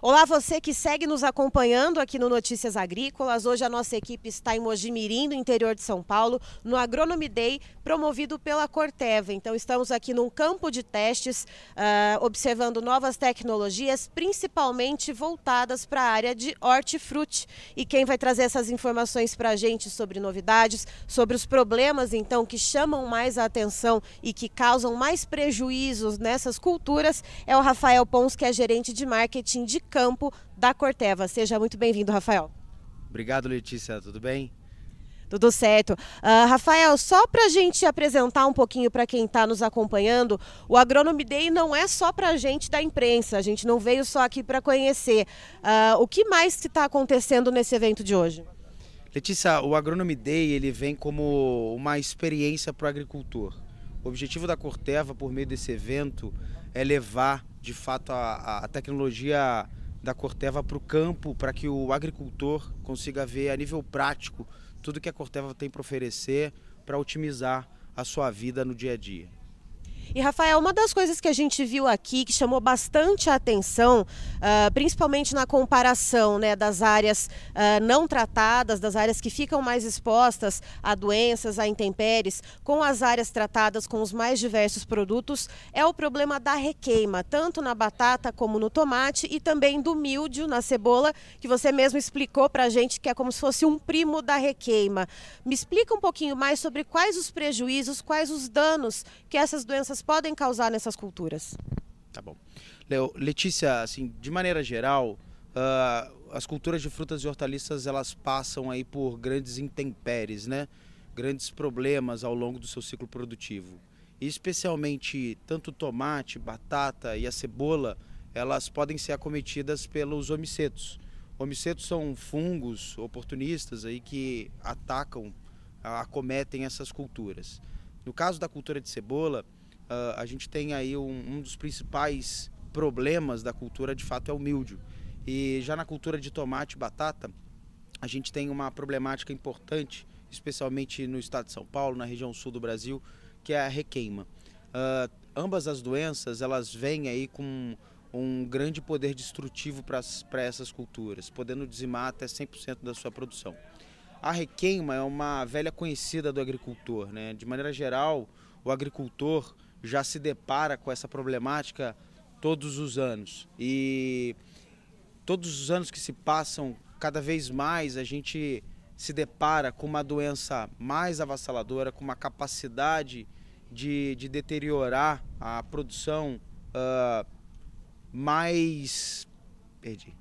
Olá, você que segue nos acompanhando aqui no Notícias Agrícolas. Hoje a nossa equipe está em Mojimirim, no interior de São Paulo, no Agronomy Day, promovido pela Corteva. Então estamos aqui num campo de testes, uh, observando novas tecnologias, principalmente voltadas para a área de hortifruti. E quem vai trazer essas informações para a gente sobre novidades, sobre os problemas então que chamam mais a atenção e que causam mais prejuízos nessas culturas, é o Rafael Pons, que é gerente de marketing de campo da Corteva. Seja muito bem-vindo, Rafael. Obrigado, Letícia. Tudo bem? Tudo certo. Uh, Rafael, só para a gente apresentar um pouquinho para quem está nos acompanhando, o Agronomy Day não é só para a gente da imprensa, a gente não veio só aqui para conhecer. Uh, o que mais está acontecendo nesse evento de hoje? Letícia, o Agronomy Day ele vem como uma experiência para o agricultor. O objetivo da Corteva, por meio desse evento, é levar de fato a, a tecnologia da Corteva para o campo, para que o agricultor consiga ver a nível prático tudo que a Corteva tem para oferecer para otimizar a sua vida no dia a dia. E Rafael, uma das coisas que a gente viu aqui que chamou bastante a atenção, uh, principalmente na comparação né, das áreas uh, não tratadas, das áreas que ficam mais expostas a doenças, a intempéries, com as áreas tratadas com os mais diversos produtos, é o problema da requeima, tanto na batata como no tomate e também do míldio na cebola, que você mesmo explicou para a gente que é como se fosse um primo da requeima. Me explica um pouquinho mais sobre quais os prejuízos, quais os danos que essas doenças elas podem causar nessas culturas? Tá bom. Letícia, assim, de maneira geral, uh, as culturas de frutas e hortaliças elas passam aí por grandes intempéries, né? Grandes problemas ao longo do seu ciclo produtivo. E especialmente tanto tomate, batata e a cebola, elas podem ser acometidas pelos homicetos. Homicetos são fungos oportunistas aí que atacam, acometem essas culturas. No caso da cultura de cebola, uh, a gente tem aí um, um, dos principais problemas da cultura, de fato, é o míldio. E já na cultura de tomate e batata, a gente tem uma problemática importante, especialmente no estado de São Paulo, na região sul do Brasil, que é a requeima. Uh, ambas as doenças, elas vêm aí com um grande poder destrutivo para essas culturas, podendo dizimar até 100% da sua produção. A requeima é uma velha conhecida do agricultor, né? De maneira geral, o agricultor já se depara com essa problemática todos os anos. E todos os anos que se passam, cada vez mais a gente se depara com uma doença mais avassaladora, com uma capacidade de, de deteriorar a produção uh, mais. Perdi.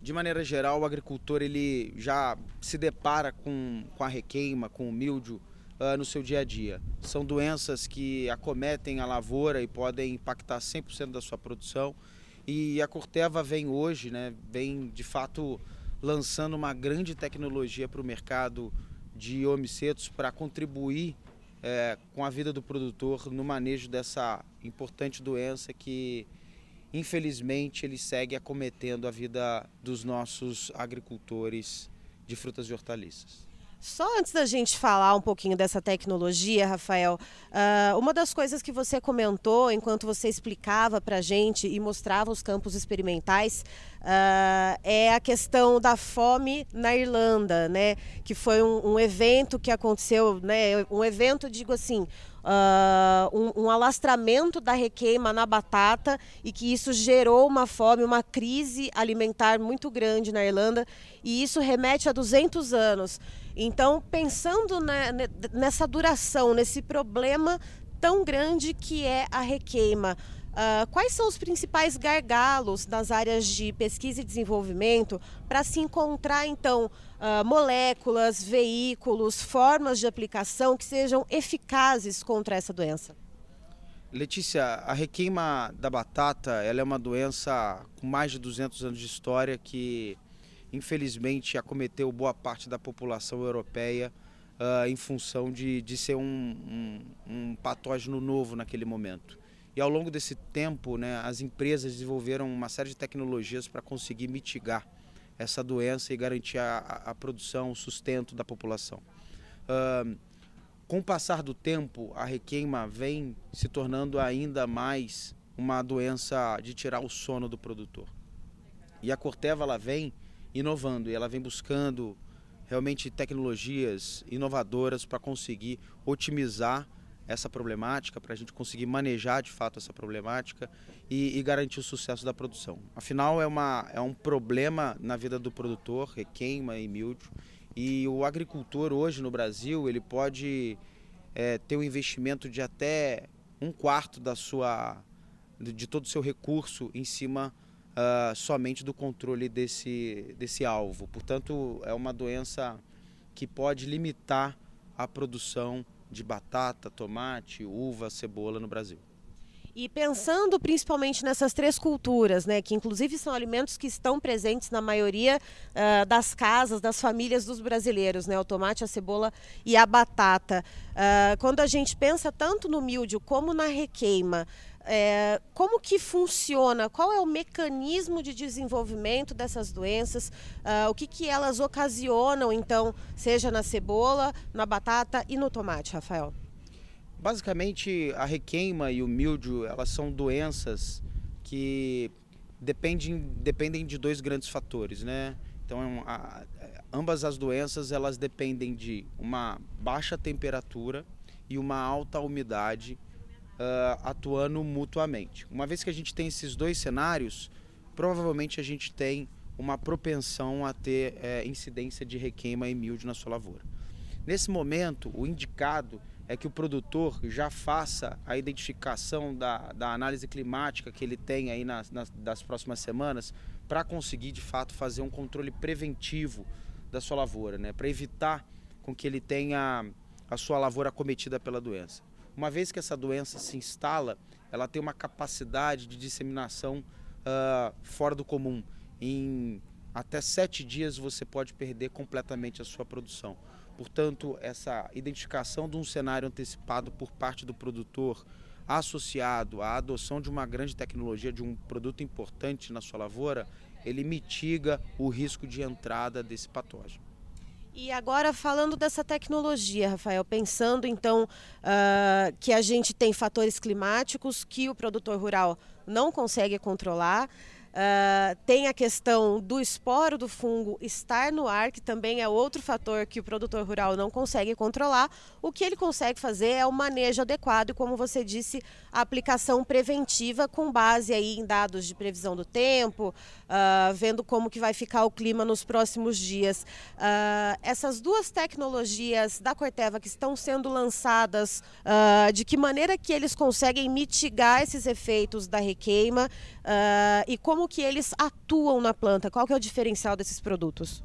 De maneira geral, o agricultor ele já se depara com, com a requeima, com o míldio, uh, no seu dia a dia. São doenças que acometem a lavoura e podem impactar 100% da sua produção. E a Corteva vem hoje, né, vem de fato lançando uma grande tecnologia para o mercado de homicetos para contribuir é, com a vida do produtor no manejo dessa importante doença que infelizmente ele segue acometendo a vida dos nossos agricultores de frutas e hortaliças. Só antes da gente falar um pouquinho dessa tecnologia, Rafael, uh, uma das coisas que você comentou enquanto você explicava para a gente e mostrava os campos experimentais uh, é a questão da fome na Irlanda, né? Que foi um, um evento que aconteceu, né? Um evento, digo assim, Uh, um, um, alastramento da requeima na batata e que isso gerou uma fome, uma crise alimentar muito grande na Irlanda e isso remete a 200 anos. Então, pensando nessa duração, nesse problema tão grande que é a requeima, uh, quais são os principais gargalos nas áreas de pesquisa e desenvolvimento para se encontrar, então, uh, moléculas, veículos, formas de aplicação que sejam eficazes contra essa doença? Letícia, a requeima da batata ela é uma doença com mais de 200 anos de história que infelizmente acometeu boa parte da população europeia uh, em função de, de ser um, um, um, patógeno novo naquele momento. E ao longo desse tempo, né, as empresas desenvolveram uma série de tecnologias para conseguir mitigar essa doença e garantir a, a, produção, o sustento da população. Uh, com o passar do tempo, a requeima vem se tornando ainda mais uma doença de tirar o sono do produtor. E a Corteva ela vem inovando e ela vem buscando realmente tecnologias inovadoras para conseguir otimizar essa problemática, para a gente conseguir manejar de fato essa problemática e, e, garantir o sucesso da produção. Afinal, é, uma, é um problema na vida do produtor, requeima e mildio, e o agricultor hoje no Brasil ele pode é, ter um investimento de até um quarto da sua, de todo o seu recurso em cima uh, somente do controle desse, desse alvo. Portanto, é uma doença que pode limitar a produção de batata, tomate, uva, cebola no Brasil. E pensando principalmente nessas três culturas, né, que inclusive são alimentos que estão presentes na maioria uh, das casas, das famílias dos brasileiros, né, o tomate, a cebola e a batata. Uh, quando a gente pensa tanto no míldio como na requeima, é, como que funciona? Qual é o mecanismo de desenvolvimento dessas doenças? Uh, o que, que elas ocasionam, então, seja na cebola, na batata e no tomate, Rafael? Basicamente, a requeima e o mildio, elas são doenças que dependem, dependem de dois grandes fatores, né? Então, é a, ambas as doenças, elas dependem de uma baixa temperatura e uma alta umidade uh, atuando mutuamente. Uma vez que a gente tem esses dois cenários, provavelmente a gente tem uma propensão a ter é, incidência de requeima e milde na sua lavoura. Nesse momento, o indicado é que o produtor já faça a identificação da, da análise climática que ele tem aí nas, nas das próximas semanas para conseguir de fato fazer um controle preventivo da sua lavoura, né? para evitar com que ele tenha a sua lavoura acometida pela doença. Uma vez que essa doença se instala, ela tem uma capacidade de disseminação uh, fora do comum. Em até sete dias você pode perder completamente a sua produção. Portanto, essa identificação de um cenário antecipado por parte do produtor, associado à adoção de uma grande tecnologia, de um produto importante na sua lavoura, ele mitiga o risco de entrada desse patógeno. E agora falando dessa tecnologia, Rafael, pensando então uh, que a gente tem fatores climáticos que o produtor rural não consegue controlar, Uh, tem a questão do esporo do fungo estar no ar, que também é outro fator que o produtor rural não consegue controlar. O que ele consegue fazer é o manejo adequado e, como você disse, a aplicação preventiva com base aí em dados de previsão do tempo, uh, vendo como que vai ficar o clima nos próximos dias. Uh, essas duas tecnologias da Corteva que estão sendo lançadas, de que maneira que eles conseguem mitigar esses efeitos da requeima e como como que eles atuam na planta? Qual que é o diferencial desses produtos?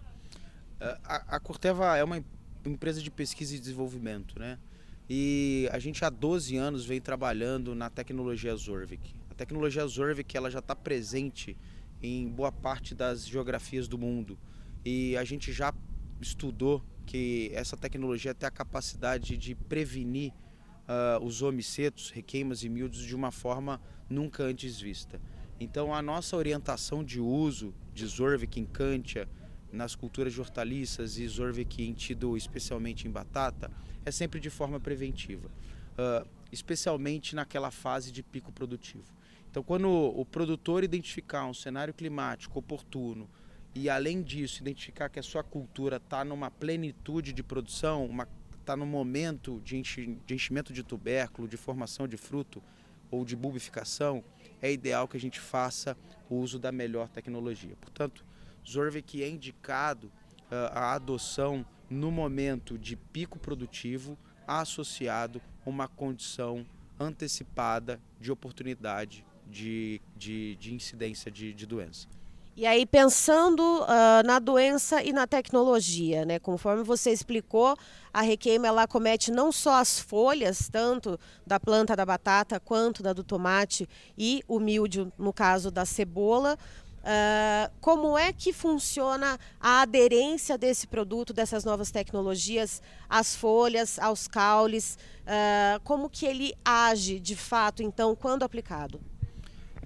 É, a, a Corteva é uma empresa de pesquisa e desenvolvimento, né? E a gente há 12 anos vem trabalhando na tecnologia Zorvik. A tecnologia Zorvik ela já está presente em boa parte das geografias do mundo. E a gente já estudou que essa tecnologia tem a capacidade de prevenir uh, os homicetos, requeimas e mildios de uma forma nunca antes vista. Então a nossa orientação de uso de Zorvik em Cantia, nas culturas de hortaliças e Zorvik entido especialmente em batata, é sempre de forma preventiva, uh, especialmente naquela fase de pico produtivo. Então quando o produtor identificar um cenário climático oportuno e além disso identificar que a sua cultura está numa plenitude de produção, está no momento de, enchi, de enchimento de tubérculo, de formação de fruto ou de bulbificação, é ideal que a gente faça o uso da melhor tecnologia. Portanto, Zorvec é indicado a adoção no momento de pico produtivo associado a uma condição antecipada de oportunidade de, de, de incidência de, de doença. E aí, pensando uh, na doença e na tecnologia, né? Conforme você explicou, a requeima ela comete não só as folhas, tanto da planta da batata quanto da do tomate e o míldio, no caso da cebola. Uh, como é que funciona a aderência desse produto, dessas novas tecnologias, às folhas, aos caules? Uh, como que ele age de fato, então, quando aplicado?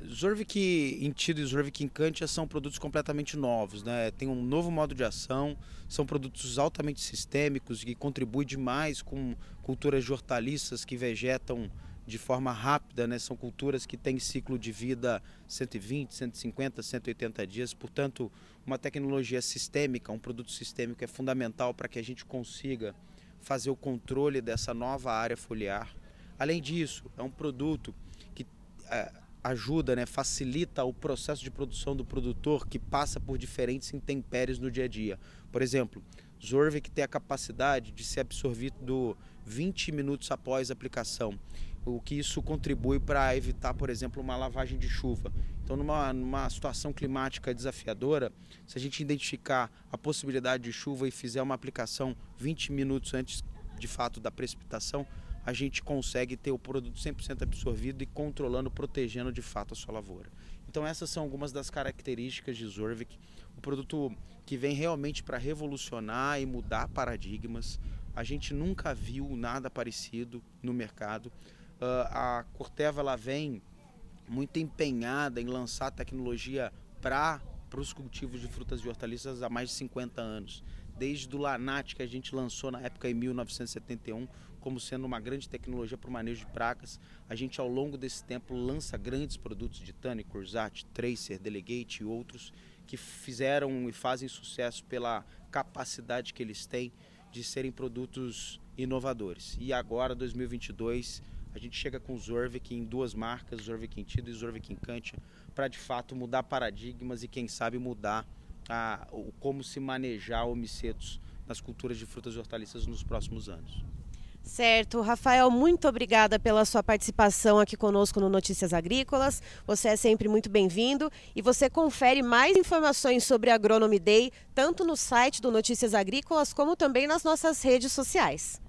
Zorvik Intido e Zorvik Incantia são produtos completamente novos, né? Tem um novo modo de ação, são produtos altamente sistêmicos que contribuem demais com culturas de hortaliças que vegetam de forma rápida, né? São culturas que têm ciclo de vida 120, 150, 180 dias, portanto, uma tecnologia sistêmica, um produto sistêmico é fundamental para que a gente consiga fazer o controle dessa nova área foliar. Além disso, é um produto que é, ajuda, né, facilita o processo de produção do produtor que passa por diferentes intempéries no dia a dia. Por exemplo, Zorvik tem a capacidade de ser absorvido 20 minutos após a aplicação o que isso contribui para evitar, por exemplo, uma lavagem de chuva. Então, numa, numa situação climática desafiadora, se a gente identificar a possibilidade de chuva e fizer uma aplicação 20 minutos antes de fato da precipitação, a gente consegue ter o produto 100% absorvido e controlando, protegendo de fato a sua lavoura. Então essas são algumas das características de Zorvik, um produto que vem realmente para revolucionar e mudar paradigmas. A gente nunca viu nada parecido no mercado. Uh, a Corteva ela vem muito empenhada em lançar tecnologia para os cultivos de frutas e hortaliças há mais de 50 anos. Desde o Lanat, que a gente lançou na época em 1971, como sendo uma grande tecnologia para o manejo de pragas, a gente ao longo desse tempo lança grandes produtos de Tani, Cursat, Tracer, Delegate e outros que fizeram e fazem sucesso pela capacidade que eles têm de serem produtos inovadores. E agora, 2022, a gente chega com o Zorvik em duas marcas, Zorvik em Tido e Zorvik em Cantia, para de fato mudar paradigmas e quem sabe mudar a, o, como se manejar homicetos nas culturas de frutas e hortaliças nos próximos anos. Certo, Rafael, muito obrigada pela sua participação aqui conosco no Notícias Agrícolas. Você é sempre muito bem-vindo e você confere mais informações sobre a Agronomy Day tanto no site do Notícias Agrícolas como também nas nossas redes sociais.